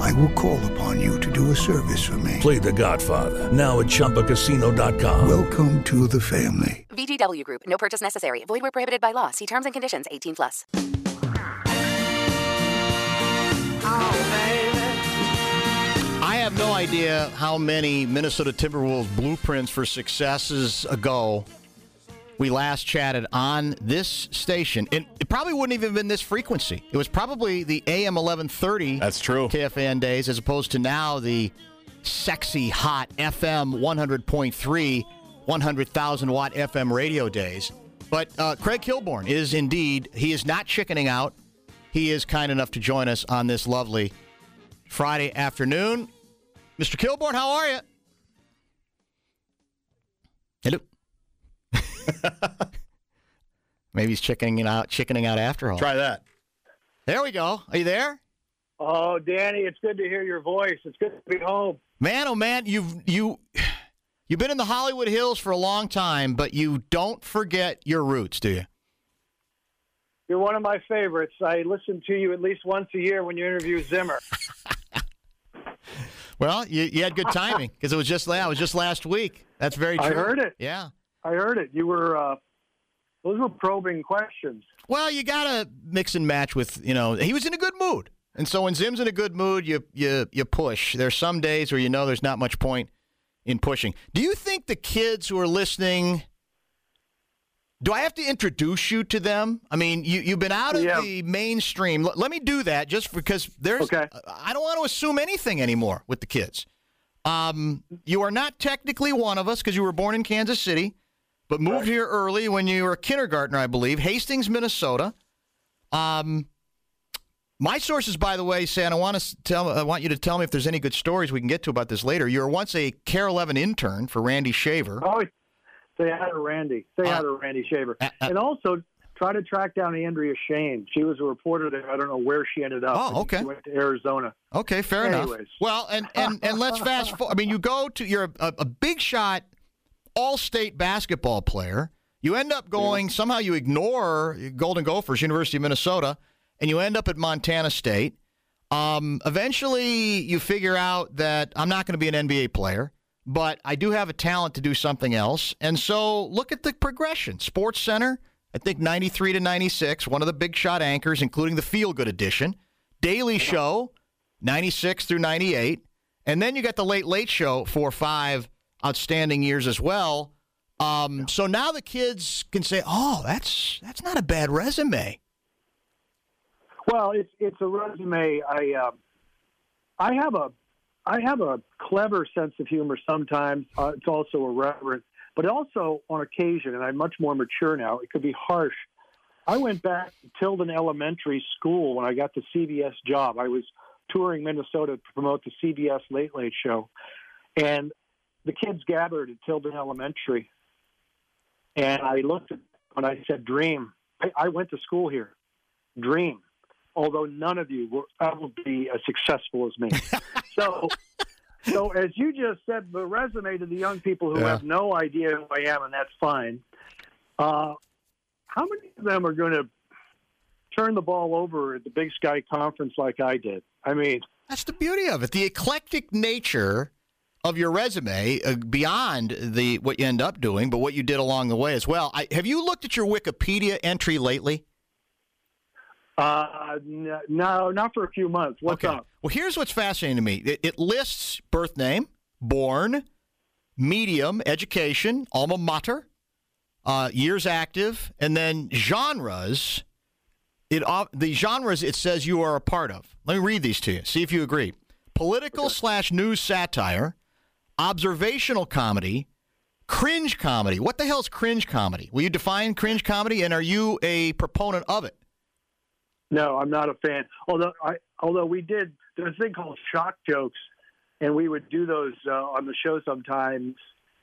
I will call upon you to do a service for me. Play The Godfather now at ChumbaCasino.com. Welcome to the family. VGW Group. No purchase necessary. Void where prohibited by law. See terms and conditions. 18 plus. Oh, I have no idea how many Minnesota Timberwolves blueprints for successes ago we last chatted on this station. And it probably wouldn't even have been this frequency. It was probably the AM 1130 That's true. KFN days as opposed to now the sexy, hot FM 100.3, 100,000 watt FM radio days. But uh, Craig Kilborn is indeed, he is not chickening out. He is kind enough to join us on this lovely Friday afternoon. Mr. Kilborn, how are you? Hello. Maybe he's chickening out, chickening out after all. Try that. There we go. Are you there? Oh, Danny, it's good to hear your voice. It's good to be home. Man, oh man, you've you you've been in the Hollywood Hills for a long time, but you don't forget your roots, do you? You're one of my favorites. I listen to you at least once a year when you interview Zimmer. Well, you, you had good timing because it was just yeah, it was just last week. That's very true. I heard it. Yeah. I heard it. You were uh, those were probing questions. Well, you gotta mix and match with you know he was in a good mood, and so when Zim's in a good mood, you you you push. There's some days where you know there's not much point in pushing. Do you think the kids who are listening? Do I have to introduce you to them? I mean, you you've been out of Yeah. the mainstream. L- let me do that just because there's. Okay. I don't want to assume anything anymore with the kids. Um, you are not technically one of us because you were born in Kansas City, but moved here early when you were a kindergartner, I believe, Hastings, Minnesota. Um, my sources, by the way, say, I want to tell, I want you to tell me if there's any good stories we can get to about this later. You were once a KARE 11 intern for Randy Shaver. Oh, say hi to Randy. Say hi Uh, to Randy Shaver. uh, uh, and also try to track down Andrea Shane. She was a reporter there. I don't know where she ended up. Oh, okay. She went to Arizona. Okay, fair enough. Well, and and and let's fast forward. I mean, you go to you're a, a big shot, all-state basketball player. You end up going somehow. You ignore Golden Gophers, University of Minnesota, and you end up at Montana State. Um, eventually, you figure out that I'm not going to be an NBA player, but I do have a talent to do something else. And so, look at the progression. Sports Center, I think 93 to 96, one of the big shot anchors, including the Feel Good edition. Daily Show, 96 through 98. And then you got the Late Late Show for five outstanding years as well. Um, so now the kids can say, "Oh, that's that's not a bad resume." Well, it's it's a resume. I uh, I have a I have a clever sense of humor sometimes. Uh, it's also irreverent, but also on occasion, and I'm much more mature now. It could be harsh. I went back to Tilden Elementary School when I got the CBS job. I was touring Minnesota to promote the CBS Late Late Show, and the kids gathered at Tilden Elementary, and I looked at and I said, "Dream." I, I went to school here. Dream although none of you will ever be as successful as me. so, so as you just said, the resume to the young people who Yeah. have no idea who I am, and that's fine. Uh, how many of them are going to turn the ball over at the Big Sky Conference like I did? I mean, That's the beauty of it. The eclectic nature of your resume, uh, beyond the what you end up doing, but what you did along the way as well. I, have you looked at your Wikipedia entry lately? uh, no, not for a few months. What's okay. up? Well, here's what's fascinating to me. It, it lists birth name, born, medium, education, alma mater, uh, years active, and then genres. It off- the genres it says you are a part of. Let me read these to you. See if you agree. Political slash news satire, observational comedy, cringe comedy. What the hell is cringe comedy? Will you define cringe comedy, and are you a proponent of it? No, I'm not a fan. Although I, although we did, there's a thing called shock jokes, and we would do those uh, on the show sometimes.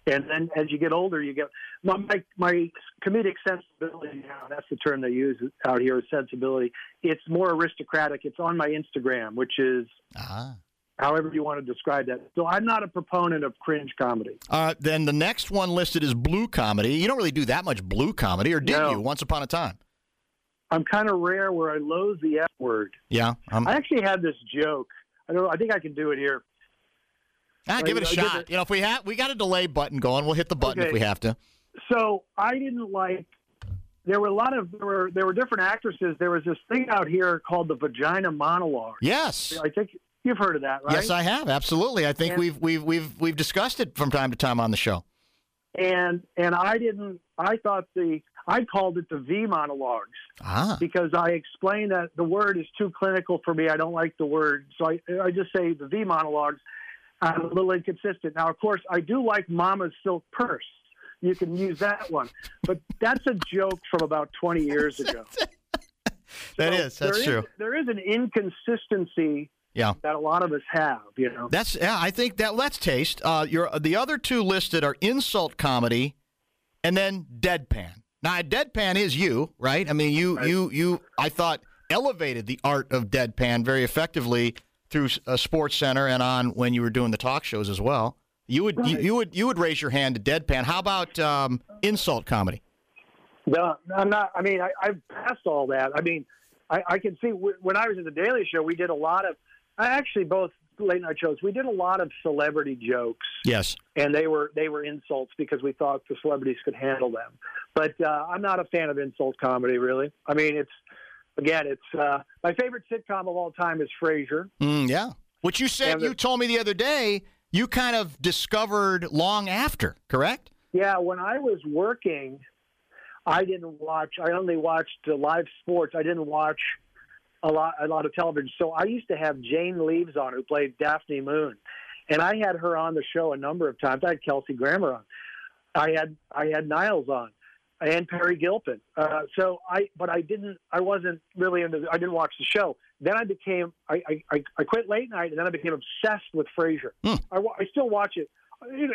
And then as you get older, you get my my, my comedic sensibility now. That's the term they use out here is sensibility. It's more aristocratic. It's on my Instagram, which is Ah. However you want to describe that. So I'm not a proponent of cringe comedy. Uh, then the next one listed is blue comedy. You don't really do that much blue comedy, or did No. you? Once upon a time. I'm kind of rare where I loathe the F word. Yeah. Um, I actually had this joke. I don't. I think I can do it here. ah, give it a I- shot. it- You know, if we have, we got a delay button going. We'll hit the button if we have to. So I didn't like. There were a lot of there were there were different actresses. There was this thing out here called the vagina monologue. Yes. I think you've heard of that, right? Yes, I have. Absolutely. I think And- we've we've we've we've discussed it from time to time on the show. and and I didn't. I thought the I called it the V monologues Ah. because I explained that the word is too clinical for me. I don't like the word, so I I just say the V monologues. I'm a little inconsistent. Now, of course, I do like Mama's silk purse. You can use that one, but that's a joke from about 20 years ago. That So is. That's true. there is an inconsistency Yeah. that a lot of us have. You know. That's yeah. I think that let's taste. Uh, your the other two listed are insult comedy, and then deadpan. Now, deadpan is you, right? I mean, you Right. you you. I thought elevated the art of deadpan very effectively through a Sports Center and on when you were doing the talk shows as well. You would you, Right. you would you would raise your hand to deadpan. How about um, insult comedy? No, I'm not. I mean, I, I've passed all that. I mean, I, I can see w- when I was at the Daily Show, we did a lot of. I actually both late night shows. We did a lot of celebrity jokes, Yes. and they were they were insults because we thought the celebrities could handle them. But uh, I'm not a fan of insult comedy, really. I mean, it's again, it's uh, my favorite sitcom of all time is Frasier. Mm, yeah. Which you said And the- you told me the other day you kind of discovered long after, correct? Yeah, when I was working, I didn't watch. I only watched uh, live sports. I didn't watch a lot a lot of television. So I used to have Jane Leeves on, who played Daphne Moon, and I had her on the show a number of times. I had Kelsey Grammer on. I had I had Niles on, and Peri Gilpin. Uh, so I, but I didn't. I wasn't really into. I didn't watch the show. Then I became. I I, I quit late night, and then I became obsessed with Frasier. Hmm. I, I still watch it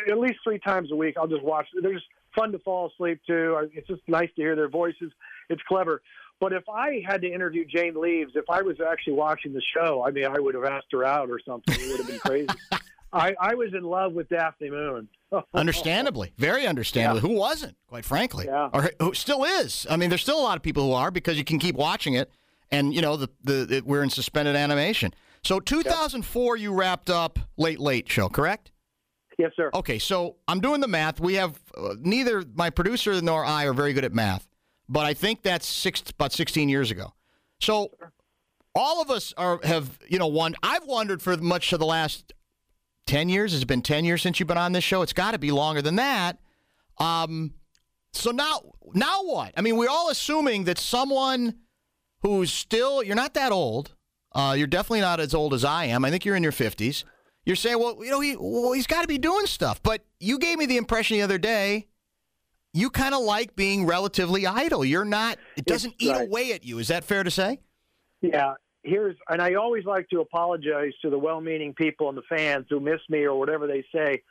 at least three times a week. I'll just watch. They're just fun to fall asleep to. It's just nice to hear their voices. It's clever. But if I had to interview Jane Leeves, if I was actually watching the show, I mean, I would have asked her out or something. It would have been crazy. I, I was in love with Daphne Moon. Understandably, very understandably. Who wasn't, quite frankly, Yeah. or who still is? I mean, there's still a lot of people who are because you can keep watching it, and you know the the it, we're in suspended animation. So 2004, you wrapped up Late Late Show, correct? yes, sir. Okay, so I'm doing the math. We have uh, neither my producer nor I are very good at math, but I think that's six about 16 years ago. So all of us are have you know one. I've wondered for much of the last 10 years. Has it been 10 years since you've been on this show? It's got to be longer than that. Um, so now now what? I mean, we're all assuming that someone who's still you're not that old. Uh, you're definitely not as old as I am. I think you're in your 50s. You're saying, well, you know, he, well, he's got to be doing stuff. But you gave me the impression the other day you kind of like being relatively idle. You're not, it doesn't eat right. away at you. Is that fair to say? Yeah. Here's, and I always like to apologize to the well-meaning people and the fans who miss me or whatever they say.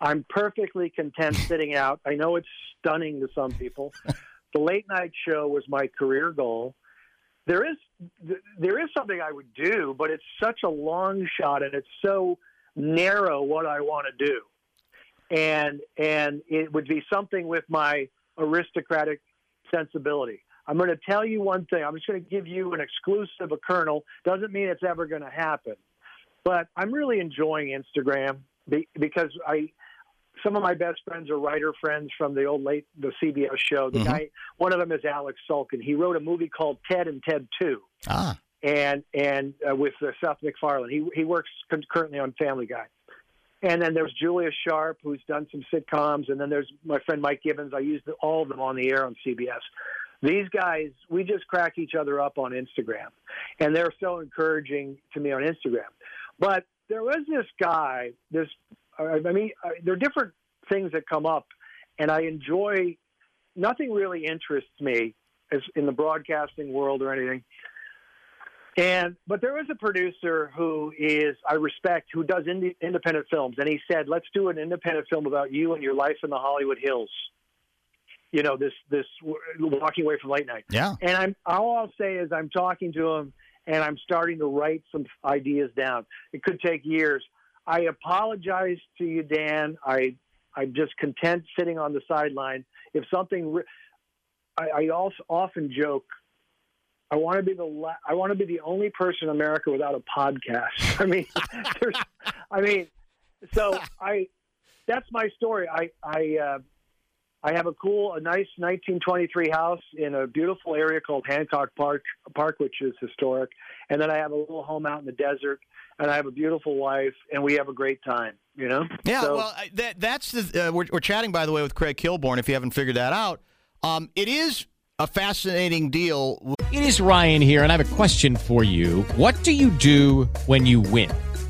I'm perfectly content sitting out. I know it's stunning to some people. the late night show was my career goal. There is, there is something I would do, but it's such a long shot and it's so narrow what I want to do. And, and it would be something with my aristocratic sensibility. I'm going to tell you one thing. I'm just going to give you an exclusive, a kernel. Doesn't mean it's ever going to happen. But I'm really enjoying Instagram because I, some of my best friends are writer friends from the old late the CBS show. The Mhm. guy, one of them is Alex Sulkin. He wrote a movie called Ted and Ted Two, Ah, and and uh, with uh, Seth MacFarlane. He he works currently on Family Guy. And then there's Julia Sharp, who's done some sitcoms, and then there's my friend Mike Gibbons. I used all of them on the air on CBS. These guys, we just crack each other up on Instagram, and they're so encouraging to me on Instagram. But there was this guy, this I mean, uh, there are different things that come up, and I enjoy. Nothing really interests me as in the broadcasting world or anything. And but there was a producer who is I respect who does indie, independent films, and he said, "Let's do an independent film about you and your life in the Hollywood Hills." You know, this this walking away from late night. Yeah. And I'm all I'll say is I'm talking to him, and I'm starting to write some ideas down. It could take years. I apologize to you, Dan. I I'm just content sitting on the sideline. If something, I, I also often joke I want to be the la- I want to be the only person in America without a podcast. I mean, there's, I mean, so I that's my story. I I uh, I have a cool, a nice 1923 house in a beautiful area called Hancock Park, Park, which is historic, and then I have a little home out in the desert, and I have a beautiful wife, and we have a great time. You know? Yeah. So- well, I- that that's the uh, we're, we're chatting by the way with Craig Kilborn. If you haven't figured that out, um, it is a fascinating deal. It is Ryan here, and I have a question for you. What do you do when you win?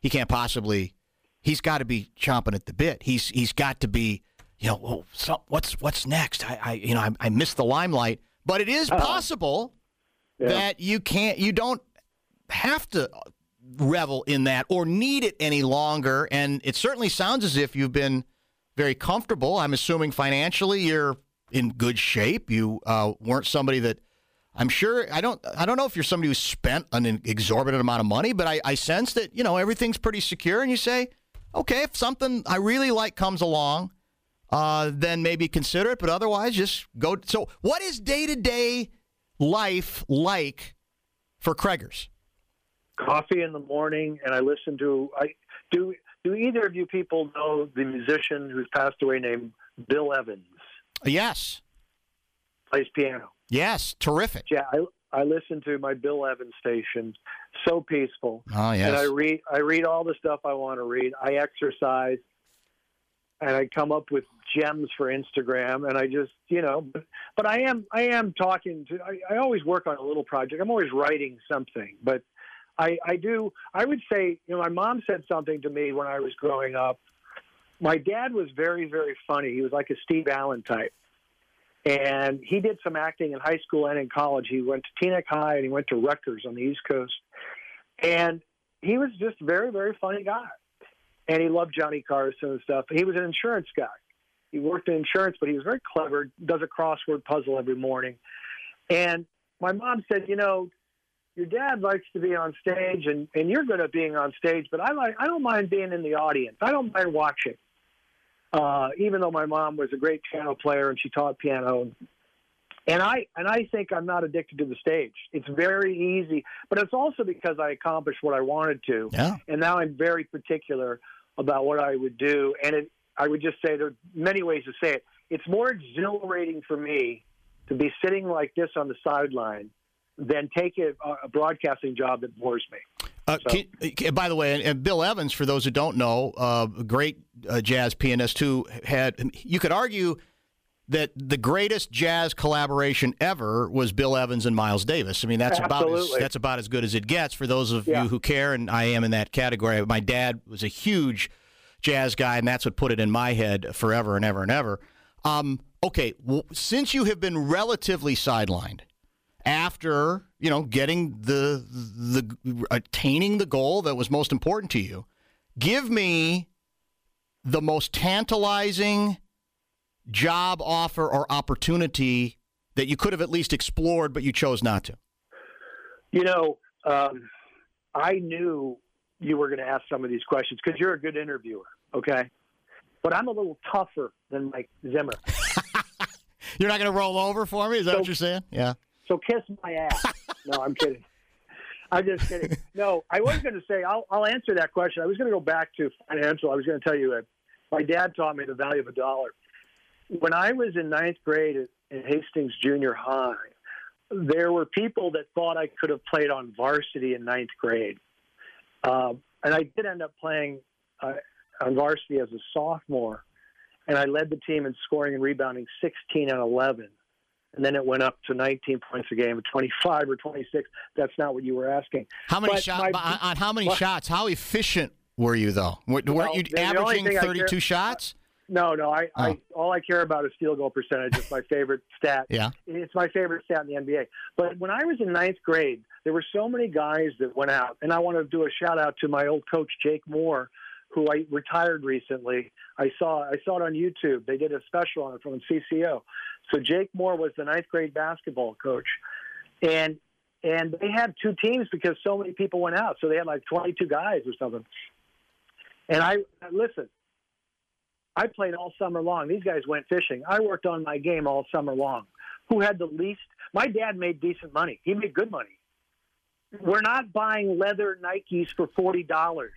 he can't possibly he's got to be chomping at the bit. He's he's got to be you know well, so what's what's next? I, I you know I, I missed the limelight, but it is possible Yeah. that you can't you don't have to revel in that or need it any longer. And it certainly sounds as if you've been very comfortable. I'm assuming financially you're in good shape. You uh, weren't somebody that I'm sure I don't I don't know if you're somebody who spent an exorbitant amount of money, but I, I sense that you know everything's pretty secure, and you say, okay, if something I really like comes along, uh, then maybe consider it. But otherwise, just go. So, what is day to day life like for Craigers? coffee in the morning and I listen to I do do either of you people know the musician who's passed away named Bill Evans Yes, plays piano. Yes, terrific. Yeah, I I listen to my Bill Evans station. So peaceful. Oh yes. And I read I read all the stuff I want to read. I exercise and I come up with gems for Instagram and I just, you know, but, but I am I am talking to I, I always work on a little project. I'm always writing something, but I, I do I would say, you know, my mom said something to me when I was growing up. My dad was very, very funny. He was like a Steve Allen type. And he did some acting in high school and in college. He went to Teaneck High and he went to Rutgers on the East Coast. And he was just very, very funny guy. And he loved Johnny Carson and stuff. He was an insurance guy. He worked in insurance, but he was very clever, does a crossword puzzle every morning. And my mom said, you know, your dad likes to be on stage and, and you're good at being on stage, but I like I don't mind being in the audience. I don't mind watching. Uh, even though my mom was a great piano player and she taught piano and I and I think I'm not addicted to the stage. It's very easy, but it's also because I accomplished what I wanted to, yeah. and now I'm very particular about what I would do. And it, I would just say there are many ways to say it. It's more exhilarating for me to be sitting like this on the sideline than take a, a broadcasting job that bores me. Uh, So- can- can- by the way, and, and Bill Evans, for those who don't know, uh, a great uh, jazz pianist who had, you could argue that the greatest jazz collaboration ever was Bill Evans and Miles Davis. I mean, that's about as, that's about as good as it gets for those of Yeah. you who care, and I am in that category. My dad was a huge jazz guy, and that's what put it in my head forever and ever and ever. Um, okay, well, since you have been relatively sidelined, after you know getting the the attaining the goal that was most important to you. Give me the most tantalizing job offer or opportunity that you could have at least explored but you chose not to. You know, um, I knew you were going to ask some of these questions because you're a good interviewer, okay? But I'm a little tougher than Mike Zimmer. you're not going to roll over for me? Is that So- what you're saying? Yeah So kiss my ass. No, I'm kidding. I'm just kidding. No, I was going to say I'll, I'll answer that question. I was going to go back to financial. I was going to tell you that my dad taught me the value of a dollar. When I was in ninth grade at, at Hastings Junior High, there were people that thought I could have played on varsity in ninth grade. Uh, and I did end up playing uh, on varsity as a sophomore, and I led the team in scoring and rebounding 16 and 11. And then it went up to 19 points a game, 25 or 26. That's not what you were asking. How many shots? On, how many Well- shots? How efficient were you though? Weren't Well, you the- the only averaging thing I care- 32 shots? No, no. I, Oh. I all I care about is field goal percentage. It's my favorite stat. Yeah. It's my favorite stat in the NBA. But when I was in ninth grade, there were so many guys that went out, and I want to do a shout out to my old coach Jake Moore, who I retired recently. I saw I saw it on YouTube. They did a special on it from CCO. So Jake Moore was the ninth grade basketball coach, and and they had two teams because so many people went out. So they had like 22 guys or something. And I listen. I played all summer long. These guys went fishing. I worked on my game all summer long. Who had the least? My dad made decent money. He made good money. We're not buying leather Nikes for forty dollars.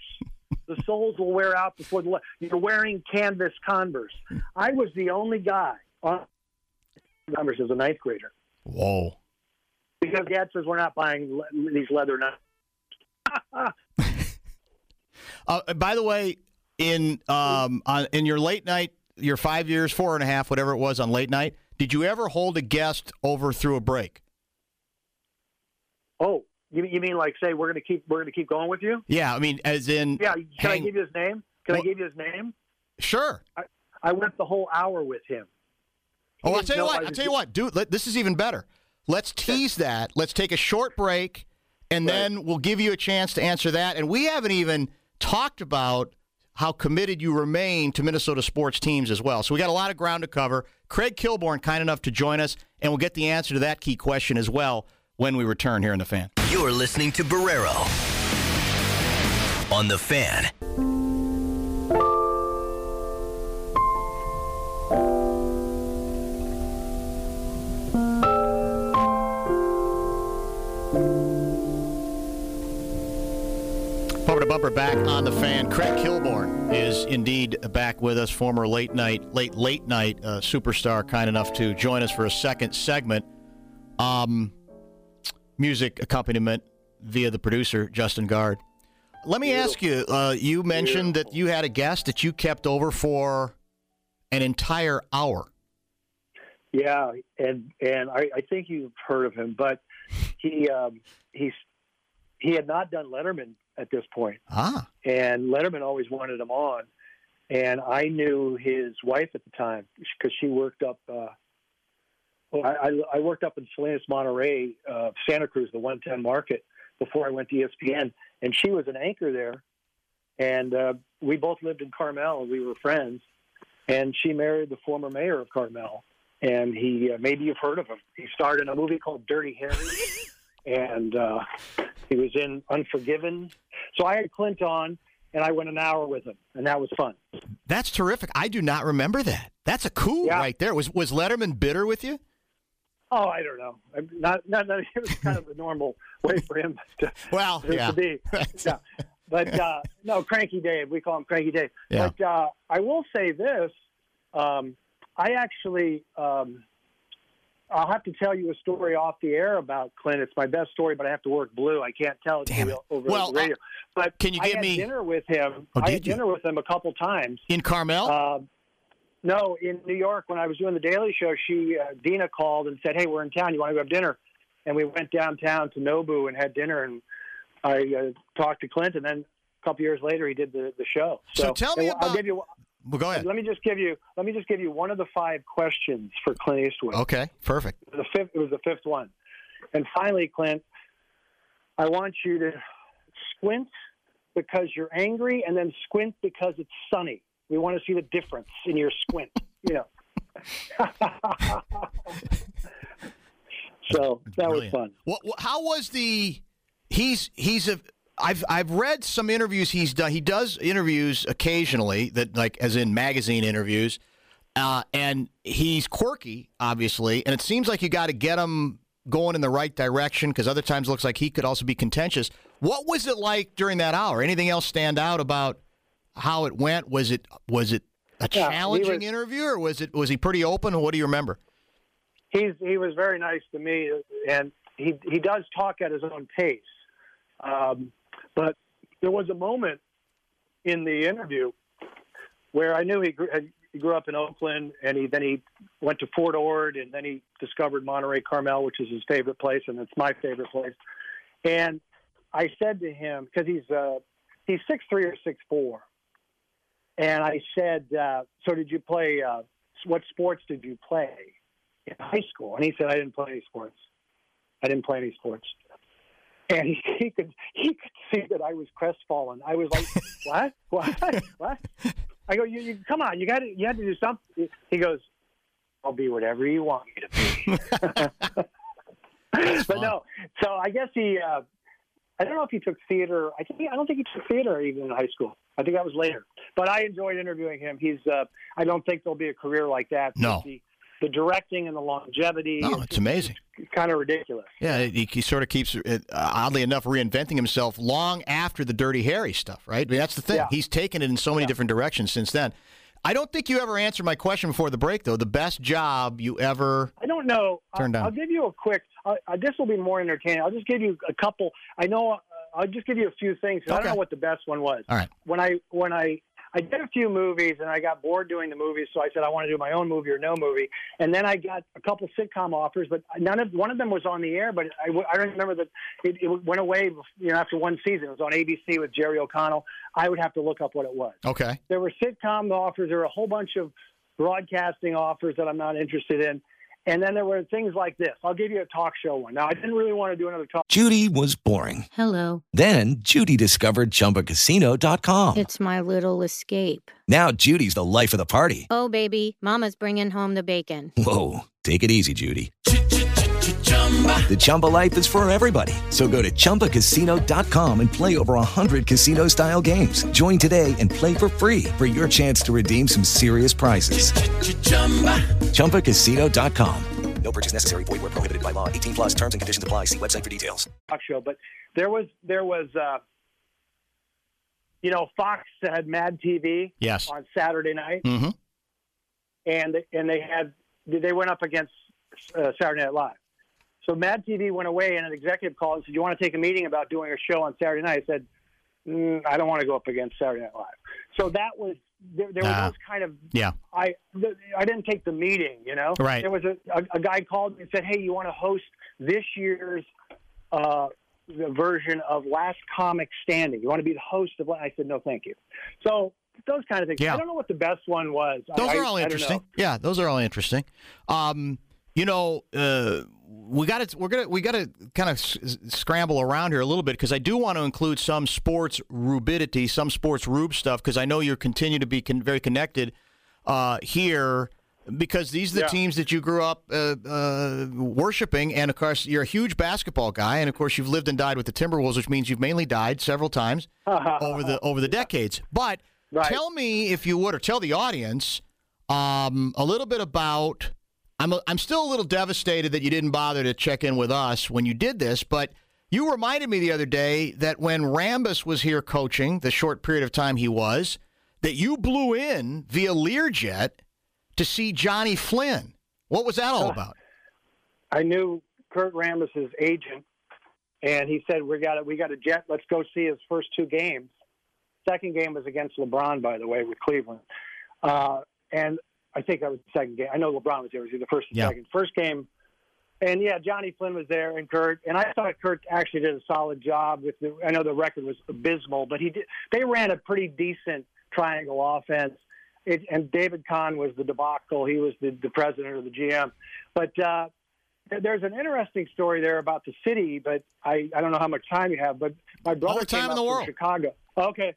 The soles will wear out before the. You're wearing canvas Converse. I was the only guy on Converse as a ninth grader Whoa. because Dad says we're not buying le- these leather Nikes. Uh, by the way, in um, on, in your late night, your five years, four and a half, whatever it was on late night, did you ever hold a guest over through a break? Oh, you, you mean like say we're gonna keep we're gonna keep going with you? Yeah, I mean, as in, Yeah. Can hang- I give you his name? Can Well- I give you his name? sure. I went the whole hour with him. He Oh, I'll tell you what. I I'll tell you what, dude. Let, this is even better. Let's tease that. Let's take a short break, and Right. then we'll give you a chance to answer that. And we haven't even talked about how committed you remain to Minnesota sports teams as well. So we got a lot of ground to cover. Craig Kilborn, kind enough to join us, and we'll get the answer to that key question as well when we return here in the fan. You're listening to Barreiro on the fan. Bumper to bumper back on the fan. Craig Kilborn is indeed back with us, former late night, late late night uh, superstar, kind enough to join us for a second segment. Um, music accompaniment via the producer Justin Guard. Let me ask you. Uh, you mentioned that you had a guest that you kept over for an entire hour. Yeah, and and I, I think you've heard of him, but he um, he's he had not done Letterman at this point, Ah, and Letterman always wanted him on, and I knew his wife at the time because she worked up. Uh, well, I, I I worked up in Salinas, Monterey, uh, Santa Cruz, the 110 market before I went to ESPN, and she was an anchor there, and uh, we both lived in Carmel, and we were friends, and she married the former mayor of Carmel, and he uh, maybe you've heard of him. He starred in a movie called Dirty Harry, and uh, he was in Unforgiven. So I had Clint on, and I went an hour with him, and that was fun. that's terrific. I do not remember that. That's a coup Yeah. right there. Was was Letterman bitter with you? Oh, I don't know. I'm Not, not, not, it was kind of the normal way for him to, Well, yeah. to be. Yeah. But uh, no, Cranky Dave. We call him Cranky Dave. Yeah. But uh, I will say this: um, I actually, um, I'll have to tell you a story off the air about Clint. It's my best story, but I have to work blue. I can't tell it to Damn you it. over Well, the radio. But can you I give me- dinner with him? Oh, I did had you? dinner with him a couple times. In Carmel? Uh, no, in New York, when I was doing the Daily Show, she uh, Dina called and said, "Hey, we're in town. You want to go have dinner?" And we went downtown to Nobu and had dinner. And I uh, talked to Clint, and then a couple years later, he did the the show. So tell me and I'll about- give you. well, go ahead. Let me just give you. Let me just give you one of the five questions for Clint Eastwood. Okay, perfect. The fifth. It was the fifth one. And finally, Clint, I want you to squint because you're angry, and then squint because it's sunny. We want to see the difference in your squint. You know. so that was fun. What? How was the? He's he's a. I've I've read some interviews he's done. He does interviews occasionally that like as in magazine interviews, uh, and he's quirky, obviously. And it seems like you got to get him going in the right direction because other times it looks like he could also be contentious. What was it like during that hour? Anything else stand out about how it went? Was it was it a Yeah, challenging was- interview or was it was he pretty open? What do you remember? He's he was very nice to me, and he he does talk at his own pace. Um, but there was a moment in the interview where I knew he grew, he grew up in Oakland, and he then he went to Fort Ord, and then he discovered Monterey Carmel, which is his favorite place, and it's my favorite place. And I said to him because he's uh, he's six three or six four, and I said, uh, "So did you play? Uh, what sports did you play in high school?" And he said, "I didn't play any sports. I didn't play any sports." And he, he could he could see that I was crestfallen. I was like, "What? What? What?" I go, "You, you come on! You got to you had to do something." He goes, "I'll be whatever you want me to be." but no, so I guess he. Uh, I don't know if he took theater. I think I don't think he took theater even in high school. I think that was later. But I enjoyed interviewing him. He's. Uh, I don't think there'll be a career like that. No. The, the directing and the longevity. No, it's amazing. It's kind of ridiculous. Yeah, he, he sort of keeps, uh, oddly enough, reinventing himself long after the Dirty Harry stuff, right? I mean, that's the thing. Yeah. He's taken it in so many different directions since then. I don't think you ever answered my question before the break, though. The best job you ever. I don't know. Turn I'll, down. I'll give you a quick. Uh, this will be more entertaining. I'll just give you a couple. I know. I'll just give you a few things. 'cause I don't know what the best one was. All right. When I when I I did a few movies and I got bored doing the movies, so I said I want to do my own movie or no movie. And then I got a couple sitcom offers, but none of one of them was on the air. But I, I don't remember that it, it went away. You know, after one season, it was on ABC with Jerry O'Connell. I would have to look up what it was Okay. there were sitcom offers. There were a whole bunch of broadcasting offers that I'm not interested in. And then there were things like this. I'll give you a talk show one. Now, I didn't really want to do another talk. Judy was boring. Hello. Then Judy discovered ChumbaCasino.com. It's my little escape. Now Judy's the life of the party. Oh, baby, Mama's bringing home the bacon. Whoa, take it easy, Judy. The Chumba life is for everybody. So go to ChumbaCasino.com and play over 100 casino style games. Join today and play for free for your chance to redeem some serious prizes. ChumbaCasino.com. No purchase necessary. Void where prohibited by law. 18 plus terms and conditions apply. See website for details. Fox show, but there was there was uh, you know Fox had Mad TV Yes. on Saturday night, Mm-hmm. and and they had they went up against uh, Saturday Night Live. So Mad TV went away, and an executive called and said, "You want to take a meeting about doing a show on Saturday night?" I said, mm, "I don't want to go up against Saturday Night Live." So that was there. There Ah. were those kind of Yeah. I I didn't take the meeting, you know. Right. There was a, a, a guy called and said, "Hey, you want to host this year's uh, the version of Last Comic Standing? You want to be the host of?" la-" I said, "No, thank you." So those kind of things. Yeah. I don't know what the best one was. Those I, are all I- I interesting. know. Yeah, those are all interesting. Um, you know, uh, we got to we're gonna we got to kind of s- scramble around here a little bit because I do want to include some sports rubidity, some sports rube stuff because I know you continue to be con- very connected uh, here. Because these are the Yeah. teams that you grew up uh, uh, worshiping, and of course you're a huge basketball guy, and of course you've lived and died with the Timberwolves, which means you've mainly died several times over the over the decades. But Right. tell me if you would, or tell the audience um, a little bit about. I'm a, I'm still a little devastated that you didn't bother to check in with us when you did this, but you reminded me the other day that when Rambis was here coaching, the short period of time he was, that you blew in via Learjet to see Jonny Flynn. What was that all about? I knew Kurt Rambis's agent, and he said, "We got it. We got a jet. Let's go see his first two games." Second game was against LeBron, by the way, with Cleveland, uh, and I think that was the second game. I know LeBron was there. It was the first and Yeah. second. First game, and yeah, Jonny Flynn was there, and Kurt. And I thought Kurt actually did a solid job. With the, I know the record was abysmal, but he did. They ran a pretty decent triangle offense. It, and David Kahn was the debacle. He was the, the president or the GM. But uh, there's an interesting story there about the city, but I, I don't know how much time you have. But my brother the time came in the from world. Chicago. Okay,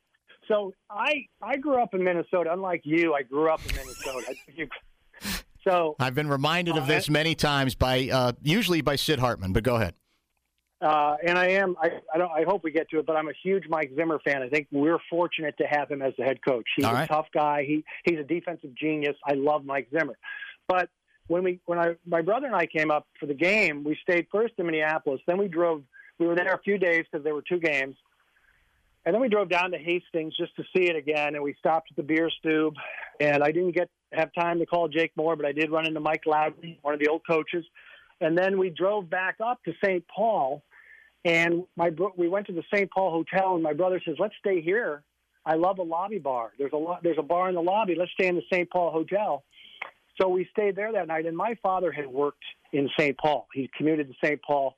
so I I grew up in Minnesota. Unlike you, I grew up in Minnesota. so I've been reminded of Uh, this many times by uh, usually by Sid Hartman, but go ahead. uh, and I am. I, I don't. I hope we get to it, but I'm a huge Mike Zimmer fan. I think we're fortunate to have him as the head coach. He's All a tough guy. He he's a defensive genius. I love Mike Zimmer, but when we when I my brother and I came up for the game, we stayed first in Minneapolis. Then we drove. We were there a few days because there were two games, and then we drove down to Hastings just to see it again. And we stopped at the beer stube, and I didn't get have time to call Jake Moore, but I did run into Mike Loudon, one of the old coaches. And then we drove back up to St. Paul, And my bro- we went to the St. Paul Hotel, and my brother says, "Let's stay here. I love a lobby bar. There's a lo- there's a bar in the lobby. Let's stay in the St. Paul Hotel." So we stayed there that night, and my father had worked in St. Paul. He commuted to St. Paul,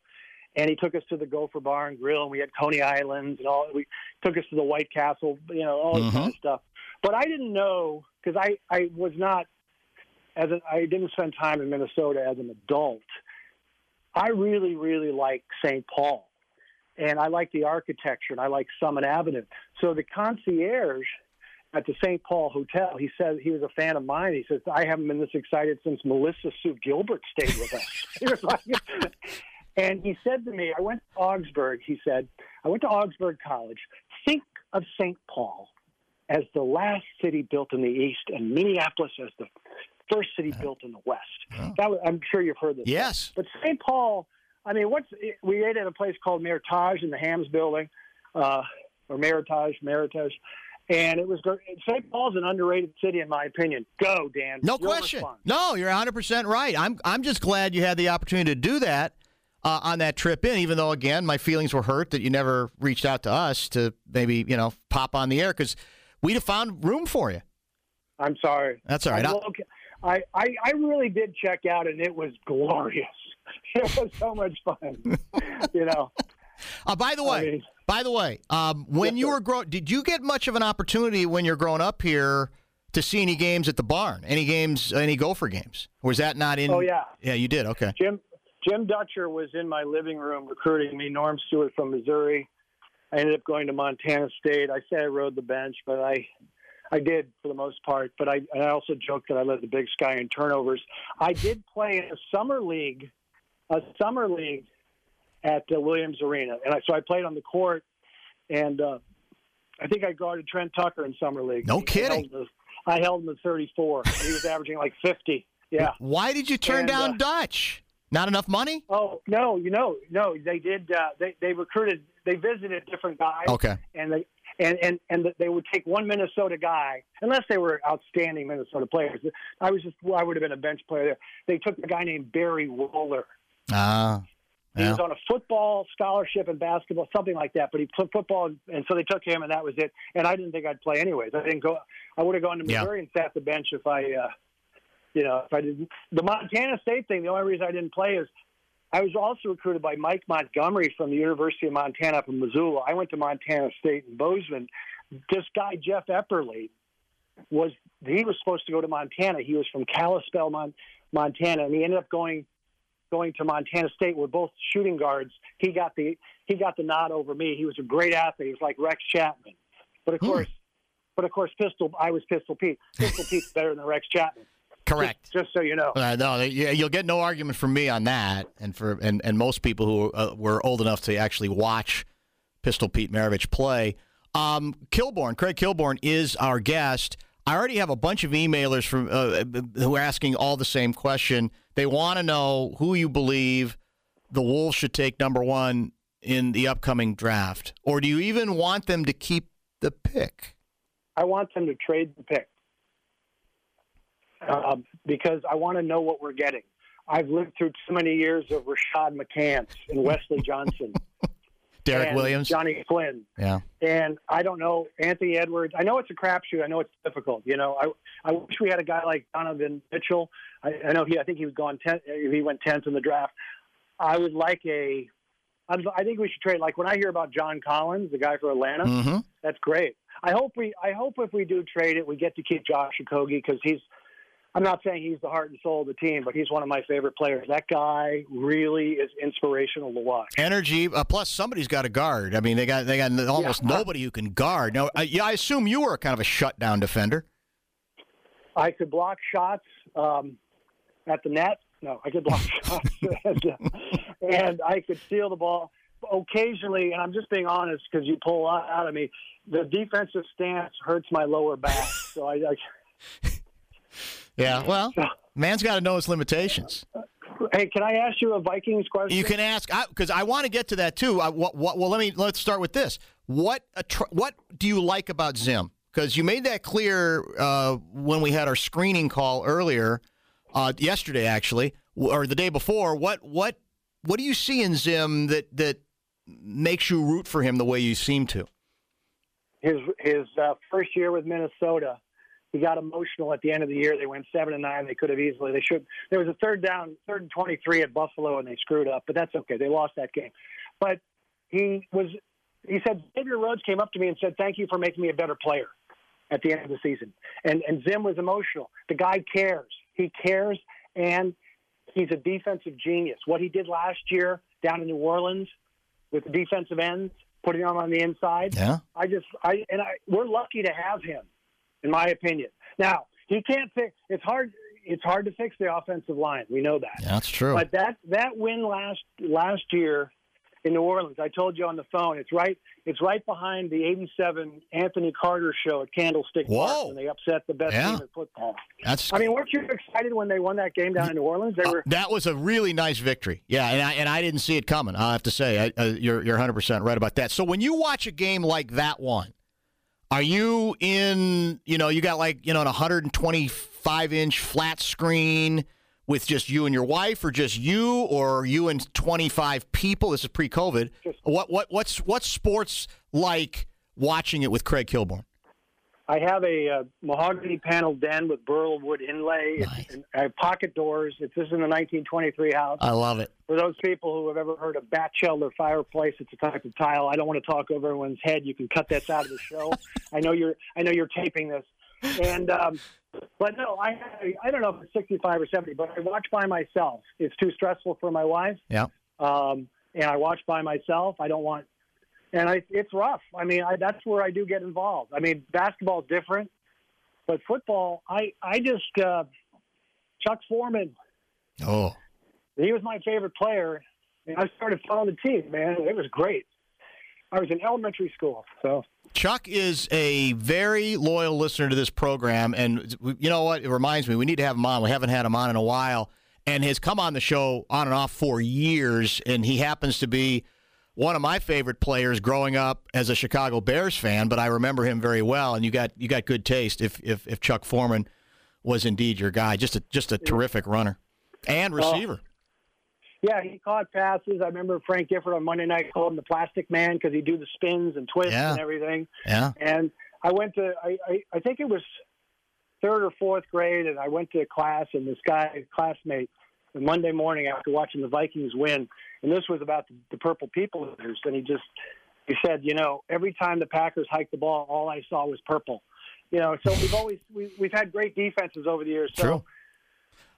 and he took us to the Gopher Bar and Grill, and we had Coney Islands and all. We took us to the White Castle, you know, all this mm-hmm. kind of stuff. But I didn't know because I I was not as a, I didn't spend time in Minnesota as an adult. I really really like St. Paul, and I like the architecture, and I like Summit Avenue. So the concierge at the St. Paul Hotel, he said he was a fan of mine. He says I haven't been this excited since Melissa Sue Gilbert stayed with us. he was like, and he said to me, I went to Augsburg. He said, I went to Augsburg College. Think of St. Paul as the last city built in the east, and Minneapolis as the first city built in the west. That was, I'm sure you've heard this. Yes. But St. Paul, I mean, what's we ate at a place called Meritage in the Hamm's Building, uh, or Meritage, Meritage, and it was St. Paul's an underrated city in my opinion. Go, Dan. No You'll question. No, you're 100% right. I'm I'm just glad you had the opportunity to do that uh, on that trip in, even though, again, my feelings were hurt that you never reached out to us to maybe, you know, pop on the air because we'd have found room for you. I'm sorry. That's all right. I, I- okay. I, I, I really did check out, and it was glorious. It was so much fun. you know, Uh, by the way, mean- by the way, um, when you were growing, did you get much of an opportunity when you're growing up here to see any games at the barn? Any games, any Gopher games? Or was that not in? Oh, yeah. yeah, you did. Okay, Jim Jim Dutcher was in my living room recruiting me. Norm Stewart from Missouri. I ended up going to Montana State. I say I rode the bench, but I I did for the most part. But I, and I also joked that I led the Big Sky in turnovers. I did play in a summer league, a summer league at uh, Williams Arena, and I, so I played on the court, and uh, I think I guarded Trent Tucker in summer league. No kidding. held him to- I held him at 34. He was averaging like 50. Yeah. Why did you turn And, down uh, Dutch? Not enough money? Oh no, you know, no, they did. Uh, they they recruited. They visited different guys. Okay. And they and and and they would take one Minnesota guy, unless they were outstanding Minnesota players. I was just I would have been a bench player there. They took a guy named Barry Wohler. Ah, He was on a football scholarship and basketball, something like that. But he played football, and so they took him, and that was it. And I didn't think I'd play anyways. I didn't go. I would have gone to Yeah. Missouri and sat the bench if I, uh, you know, if I didn't. The Montana State thing. The only reason I didn't play is I was also recruited by Mike Montgomery from the University of Montana up in Missoula. I went to Montana State in Bozeman. This guy Jeff Epperly was he was supposed to go to Montana. He was from Kalispell, Mon- Montana, and he ended up going going to Montana State. We're both shooting guards. He got the he got the nod over me. He was a great athlete. He was like Rex Chapman, but of hmm. course, but of course, Pistol. I was Pistol Pete. Pistol Pete's better than Rex Chapman. Correct. Just, just so you know. Uh, no, you'll get no argument from me on that, and for and, and most people who uh, were old enough to actually watch Pistol Pete Maravich play. Um, Kilborn, Craig Kilborn is our guest. I already have a bunch of emailers from uh, who are asking all the same question. They want to know who you believe the Wolves should take number one in the upcoming draft, or do you even want them to keep the pick? I want them to trade the pick uh, because I want to know what we're getting. I've lived through too many years of Rashad McCants and Wesley Johnson, Derrick Williams. Jonny Flynn. Yeah. And I don't know Anthony Edwards. I know it's a crapshoot. I know it's difficult. You know, I I wish we had a guy like Donovan Mitchell. I, I know he. I think he was gone. He went tenth in the draft. I would like a. I think we should trade. Like when I hear about John Collins, the guy for Atlanta, Mm-hmm. that's great. I hope we. I hope if we do trade it, we get to keep Josh Okogie because he's. I'm not saying he's the heart and soul of the team, but he's one of my favorite players. That guy really is inspirational to watch. energy. Uh, plus, somebody's got to guard. I mean, they got they got almost Yeah. nobody who can guard. Now, I, yeah, I assume you were kind of a shutdown defender. I could block shots um, at the net. No, I could block shots, and, uh, and I could steal the ball occasionally. And I'm just being honest because you pull out out of me. The defensive stance hurts my lower back, so I. I Yeah, well, man's got to know his limitations. hey, can I ask you a Vikings question? You can ask because I, want to get to that too. I, what, what, well, let me let's start with this. What attr- what do you like about Zim? Because you made that clear uh, when we had our screening call earlier, uh, yesterday actually, or the day before. What what what do you see in Zim that that makes you root for him the way you seem to. His his uh, first year with Minnesota, he got emotional at the end of the year. They went seven and nine. They could have easily. They should. There was a third down, third and twenty three at Buffalo, and they screwed up. But that's okay. They lost that game. But he was. He said Xavier Rhodes came up to me and said, "Thank you for making me a better player." At the end of the season, and and Zim was emotional. The guy cares. He cares, and he's a defensive genius. What he did last year down in New Orleans with the defensive ends, putting them on the inside. Yeah. I just I and I we're lucky to have him, in my opinion. Now he can't fix. It's hard. It's hard to fix the offensive line. We know that. Yeah, that's true. But that that win last last year in New Orleans, I told you on the phone. It's right. It's right behind the '87 Anthony Carter show at Candlestick Whoa. Park when they upset the best Yeah. team in football. That's I mean, weren't you excited when they won that game down in New Orleans? They Uh, were. that was a really nice victory. Yeah, and I, and I didn't see it coming. I have to say, I, uh, you're you're 100 percent right about that. So when you watch a game like that one, are you in? You know, you got like you know an 125 inch flat screen with just you and your wife, or just you, or you and 25 people. This is pre-COVID. What what what's what's sports like watching it with Craig Kilborn? I have a uh, mahogany panel den with burl wood inlay. Nice. And I have pocket doors. It's this is in the 1923 house. I love it. For those people who have ever heard of Batchelder fireplace, it's a type of tile. I don't want to talk over everyone's head. You can cut this out of the show. I know you're. I know you're taping this, and um, but no, I I don't know if it's 65 or 70, but I watch by myself. It's too stressful for my wife, Yeah. um, and I watch by myself. I don't want, and I, it's rough. I mean, I, that's where I do get involved. I mean, basketball is different, but football, I I just uh, Chuck Foreman Oh. he was my favorite player. And I started following the team, man. It was great. I was in elementary school, so Chuck is a very loyal listener to this program, and you know what? It reminds me we need to have him on. We haven't had him on in a while, and has come on the show on and off for years. And he happens to be one of my favorite players growing up as a Chicago Bears fan. But I remember him very well, and you got you got good taste if if, if Chuck Foreman was indeed your guy. Just a just a terrific runner and receiver. yeah, he caught passes. I remember Frank Gifford on Monday night called him the Plastic Man because he'd do the spins and twists Yeah. and everything. Yeah. And I went to I, I I think it was third or fourth grade, and I went to class, and this guy classmate Monday morning after watching the Vikings win, and this was about the, Purple People Eaters, and he just he said, you know, every time the Packers hiked the ball, all I saw was purple. You know, so we've always we, we've had great defenses over the years. So, True.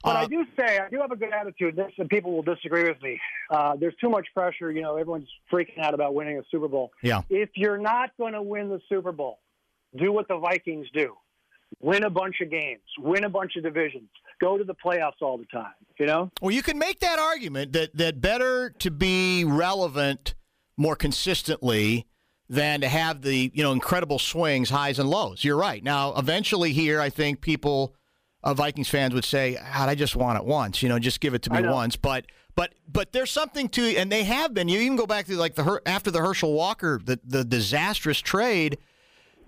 But Uh, I do say I do have a good attitude. This and people will disagree with me. Uh, there's too much pressure. You know, everyone's freaking out about winning a Super Bowl. Yeah. If you're not going to win the Super Bowl, do what the Vikings do: win a bunch of games, win a bunch of divisions, go to the playoffs all the time. You know. Well, you can make that argument that that better to be relevant more consistently than to have the you know incredible swings, highs and lows. You're right. Now, eventually, here, I think people, uh, Vikings fans would say, God, "I just want it once. You know, just give it to me once." But but but there's something to, and they have been. You even go back to like the Her- after the Herschel Walker, the the disastrous trade.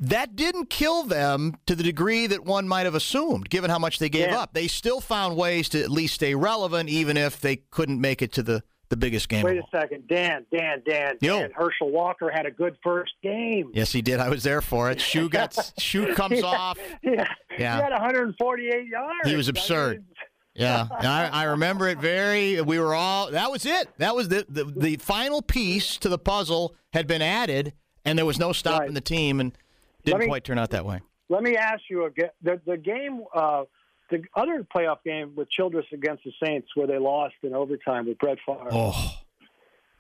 That didn't kill them to the degree that one might have assumed, given how much they gave Yeah. up. They still found ways to at least stay relevant, even if they couldn't make it to the, the biggest game. Wait a second, Dan, Dan, Dan, Yo. Dan. Herschel Walker had a good first game. Yes, he did. I was there for it. Shoe got shoe comes Yeah. off. Yeah. Yeah. He had 148 yards. He was I absurd. mean, Yeah, I, I remember it very. We were all. That was it. That was the the, the final piece to the puzzle had been added, and there was no stopping Right. the team, and didn't me- quite turn out that way. Let me ask you again. The, the game, uh, the other playoff game with Childress against the Saints, where they lost in overtime with Brett Favre. Oh,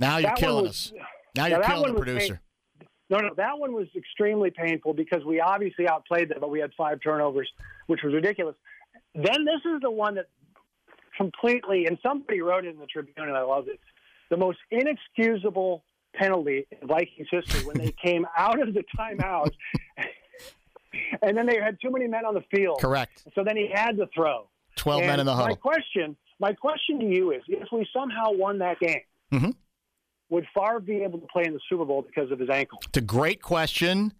now you're That killing was- us. Now you're that killing the producer. No, no, that one was extremely painful because we obviously outplayed them, but we had five turnovers, which was ridiculous. Then this is the one that completely, and somebody wrote it in the Tribune, and I love it. The most inexcusable penalty in Vikings history when they came out of the timeout, and then they had too many men on the field. Correct. So then he had to throw. Twelve men in the My question, my question to you is: If we somehow won that game, Mhm. would Favre be able to play in the Super Bowl because of his ankle? It's a great question.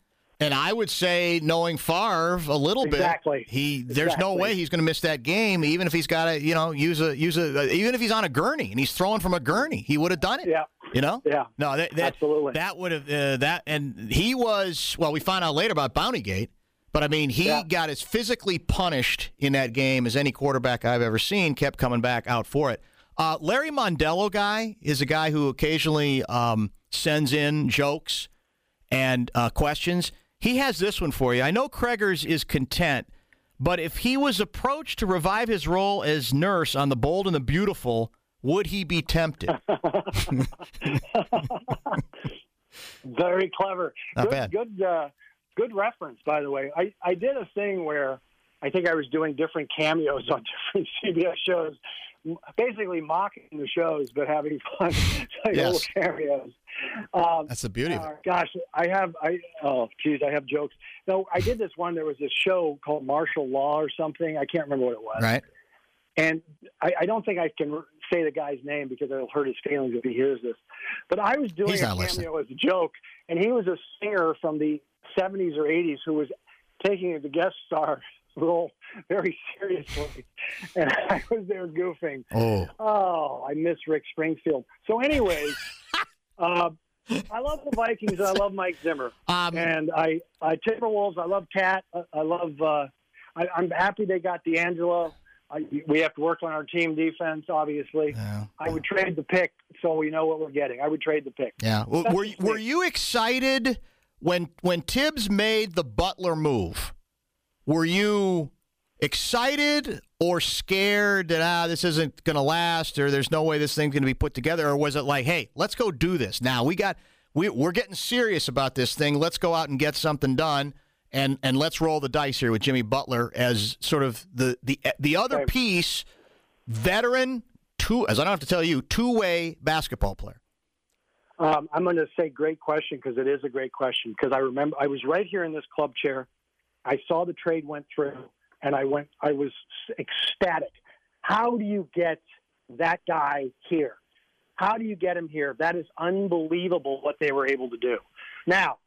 And I would say, knowing Favre a little Exactly. bit, he there's no way he's going to miss that game, even if he's got to, you know, use a use a even if he's on a gurney and he's throwing from a gurney, he would have done it. Yeah. You know? Yeah. No, that, that Absolutely. That would have uh, that, and he was. Well, we find out later about Bountygate, but I mean, he Yeah. got as physically punished in that game as any quarterback I've ever seen. Kept coming back out for it. Uh, Larry Mondello guy is a guy who occasionally um, sends in jokes and uh, questions. He has this one for you. I know Craigers is content, but if he was approached to revive his role as nurse on The Bold and the Beautiful, would he be tempted? Very clever. Not good, bad. Good, uh, good reference, by the way. I, I did a thing where I think I was doing different cameos on different CBS shows, basically mocking the shows, but having fun, like Yes. little cameos. Um, That's the beauty of uh, it. gosh, I have I oh geez, I have jokes. No, I did this one. There was this show called Martial Law or something. I can't remember what it was. Right? And I, I don't think I can say the guy's name because it'll hurt his feelings if he hears this. But I was doing He's a cameo as a joke, and he was a singer from the 70s or 80s who was taking the guest star role very seriously. And I was there goofing. Oh. Oh, I miss Rick Springfield. So, anyways, uh, I love the Vikings. I love Mike Zimmer, Um, and I, I Timberwolves. I love Cat. I, I love. Uh, I, I'm happy they got D'Angelo. I, we have to work on our team defense, obviously. Yeah. I would trade the pick so we know what we're getting. I would trade the pick. Yeah. Well, were just were you excited when when Thibs made the Butler move? Were you excited or scared that ah this isn't going to last or there's no way this thing's going to be put together or was it like hey let's go do this? Now we got we, we're getting serious about this thing. Let's go out and get something done and and let's roll the dice here with Jimmy Butler as sort of the the the other piece veteran two as I don't have to tell you two way basketball player. Um, I'm going to say great question because it is a great question because I remember I was right here in this club chair. I saw the trade went through, and I went. I was ecstatic. How do you get that guy here? How do you get him here? That is unbelievable what they were able to do. Now,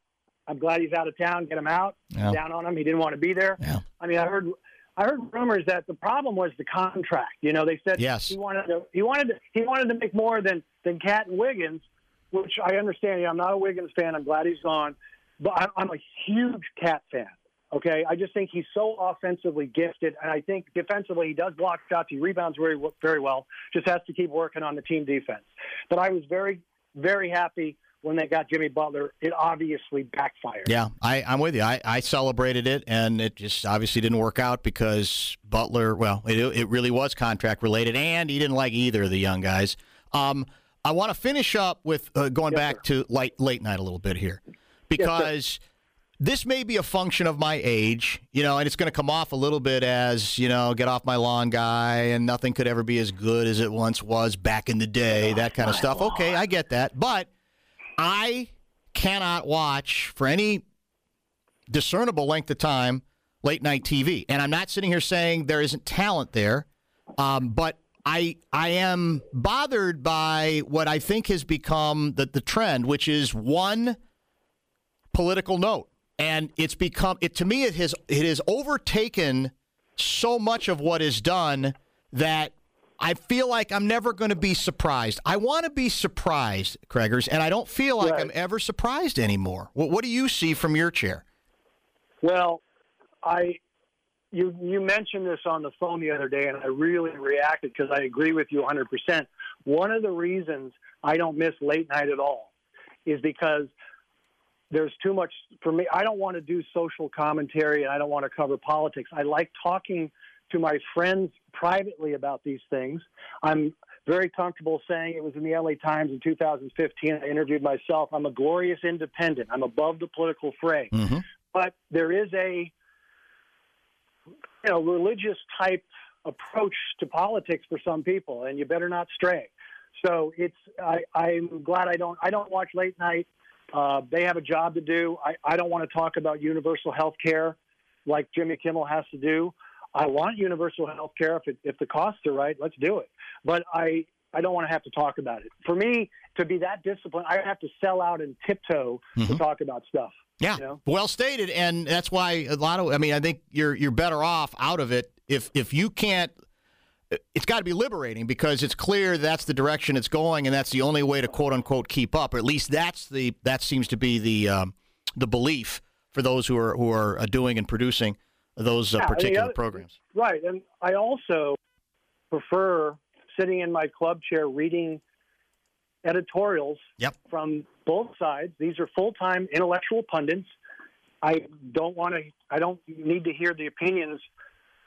I'm glad he's out of town. Get him out. Yeah. Down on him. He didn't want to be there. Yeah. I mean, I heard. I heard rumors that the problem was the contract. You know, they said Yes. he wanted to. He wanted to. He wanted to make more than than Cat and Wiggins, which I understand. Yeah, I'm not a Wiggins fan. I'm glad he's gone, but I'm, I'm a huge Cat fan. Okay, I just think he's so offensively gifted, and I think defensively he does block shots. He rebounds very very well. Just has to keep working on the team defense. But I was very very happy when they got Jimmy Butler. It obviously backfired. Yeah, I, I'm with you. I, I celebrated it, and it just obviously didn't work out because Butler, well, it, it really was contract related, and he didn't like either of the young guys. Um, I want to finish up with uh, going Yes, back sir. to late, late night a little bit here because this may be a function of my age, you know, and it's going to come off a little bit as, you know, get off my lawn guy and nothing could ever be as good as it once was back in the day, that kind of stuff. Okay, I get that. But I cannot watch for any discernible length of time late night TV. And I'm not sitting here saying there isn't talent there, um, but I I am bothered by what I think has become the, the trend, which is one political note. And it's become it to me it has it has overtaken so much of what is done that I feel like I'm never going to be surprised. I want to be surprised, Craigers, and I don't feel like Right. I'm ever surprised anymore. What, what do you see from your chair? Well, I you you mentioned this on the phone the other day, and I really reacted because I agree with you 100. percent One of the reasons I don't miss late night at all is because there's too much for me. I don't want to do social commentary, and I don't want to cover politics. I like talking to my friends privately about these things. I'm very comfortable saying it was in the LA Times in 2015. I interviewed myself. I'm a glorious independent. I'm above the political fray Mm-hmm. but there is a you know religious type approach to politics for some people, and you better not stray. So it's I, I'm glad I don't I don't watch late night. Uh, they have a job to do. I, I don't want to talk about universal health care like Jimmy Kimmel has to do. I want universal health care if it, if the costs are right. Let's do it. But I I don't want to have to talk about it. For me to be that disciplined, I have to sell out and tiptoe to talk about stuff. Yeah, You know? well stated, and that's why a lot of. I mean, I think you're you're better off out of it if if you can't it's got to be liberating because it's clear that's the direction it's going, and that's the only way to quote unquote keep up. Or at least that's the that seems to be the um, the belief for those who are who are uh, doing and producing those uh, Yeah, particular other- programs. Right, and I also prefer sitting in my club chair reading editorials Yep. from both sides. These are full-time intellectual pundits. I don't want to. I don't need to hear the opinions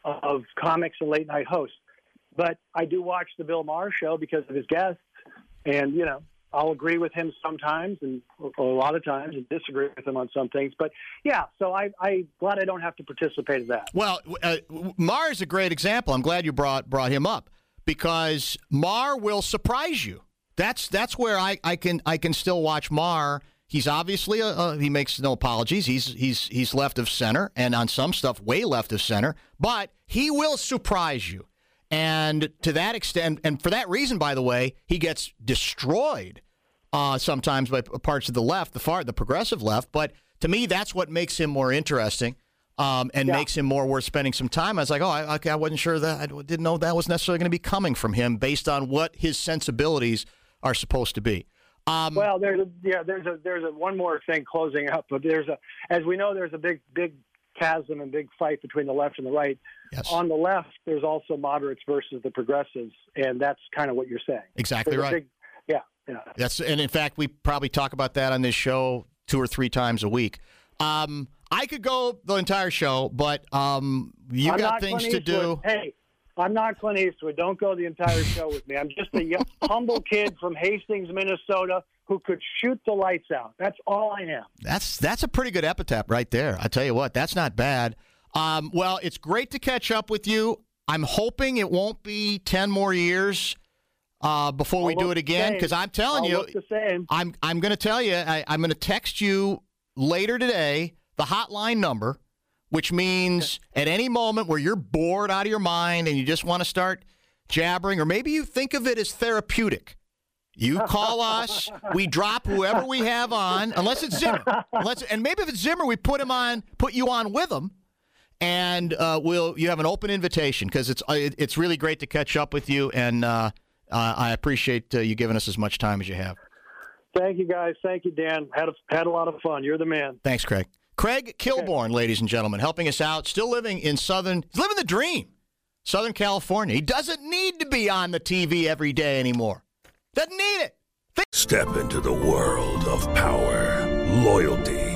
of comics and late night hosts, but I do watch the Bill Maher show because of his guests, and you know I'll agree with him sometimes and a lot of times and disagree with him on some things. But yeah, so I I glad I don't have to participate in that. Well, uh, Maher is a great example. I'm glad you brought brought him up because Maher will surprise you. That's that's where I, I can I can still watch Maher. He's obviously a, a, he makes no apologies. He's he's he's left of center and on some stuff way left of center, but he will surprise you. And to that extent, and for that reason, by the way, he gets destroyed uh, sometimes by parts of the left, the far, the progressive left. But to me, that's what makes him more interesting um, and makes him more worth spending some time. I was like, oh, I, I wasn't sure that I didn't know that was necessarily going to be coming from him based on what his sensibilities are supposed to be. Um, Well, there's a, yeah, there's a there's a one more thing closing up, but there's a as we know there's a big big chasm and big fight between the left and the right. Yes. On the left, there's also moderates versus the progressives, and that's kind of what you're saying. Exactly There's right. big- yeah, yeah. That's and in fact, we probably talk about that on this show two or three times a week. Um, I could go the entire show, but um, you I'm got things to do. Hey, I'm not Clint Eastwood. Don't go the entire show with me. I'm just a young, humble kid from Hastings, Minnesota, who could shoot the lights out. That's all I am. That's that's a pretty good epitaph right there. I tell you what, that's not bad. Um, well, it's great to catch up with you. I'm hoping it won't be ten more years uh, before we I'll do it again. Because. I'm telling I'll you, look the same. I'm I'm going to tell you. I, I'm going to text you later today the hotline number, which means at any moment where you're bored out of your mind and you just want to start jabbering, or maybe you think of it as therapeutic. You call us. We drop whoever we have on, unless it's Zimmer. Unless, and maybe if it's Zimmer, we put him on, put you on with him, and uh, we'll you have an open invitation because it's uh, it's really great to catch up with you, and uh, uh, I appreciate uh, you giving us as much time as you have. Thank you, guys. Thank you, Dan. Had a, had a lot of fun. You're the man. Thanks, Craig. Craig Kilborn, ladies and gentlemen, helping us out. Still living in Southern, he's living the dream, Southern California. He doesn't need to be on the TV every day anymore. Doesn't need it. Step into the world of power, loyalty,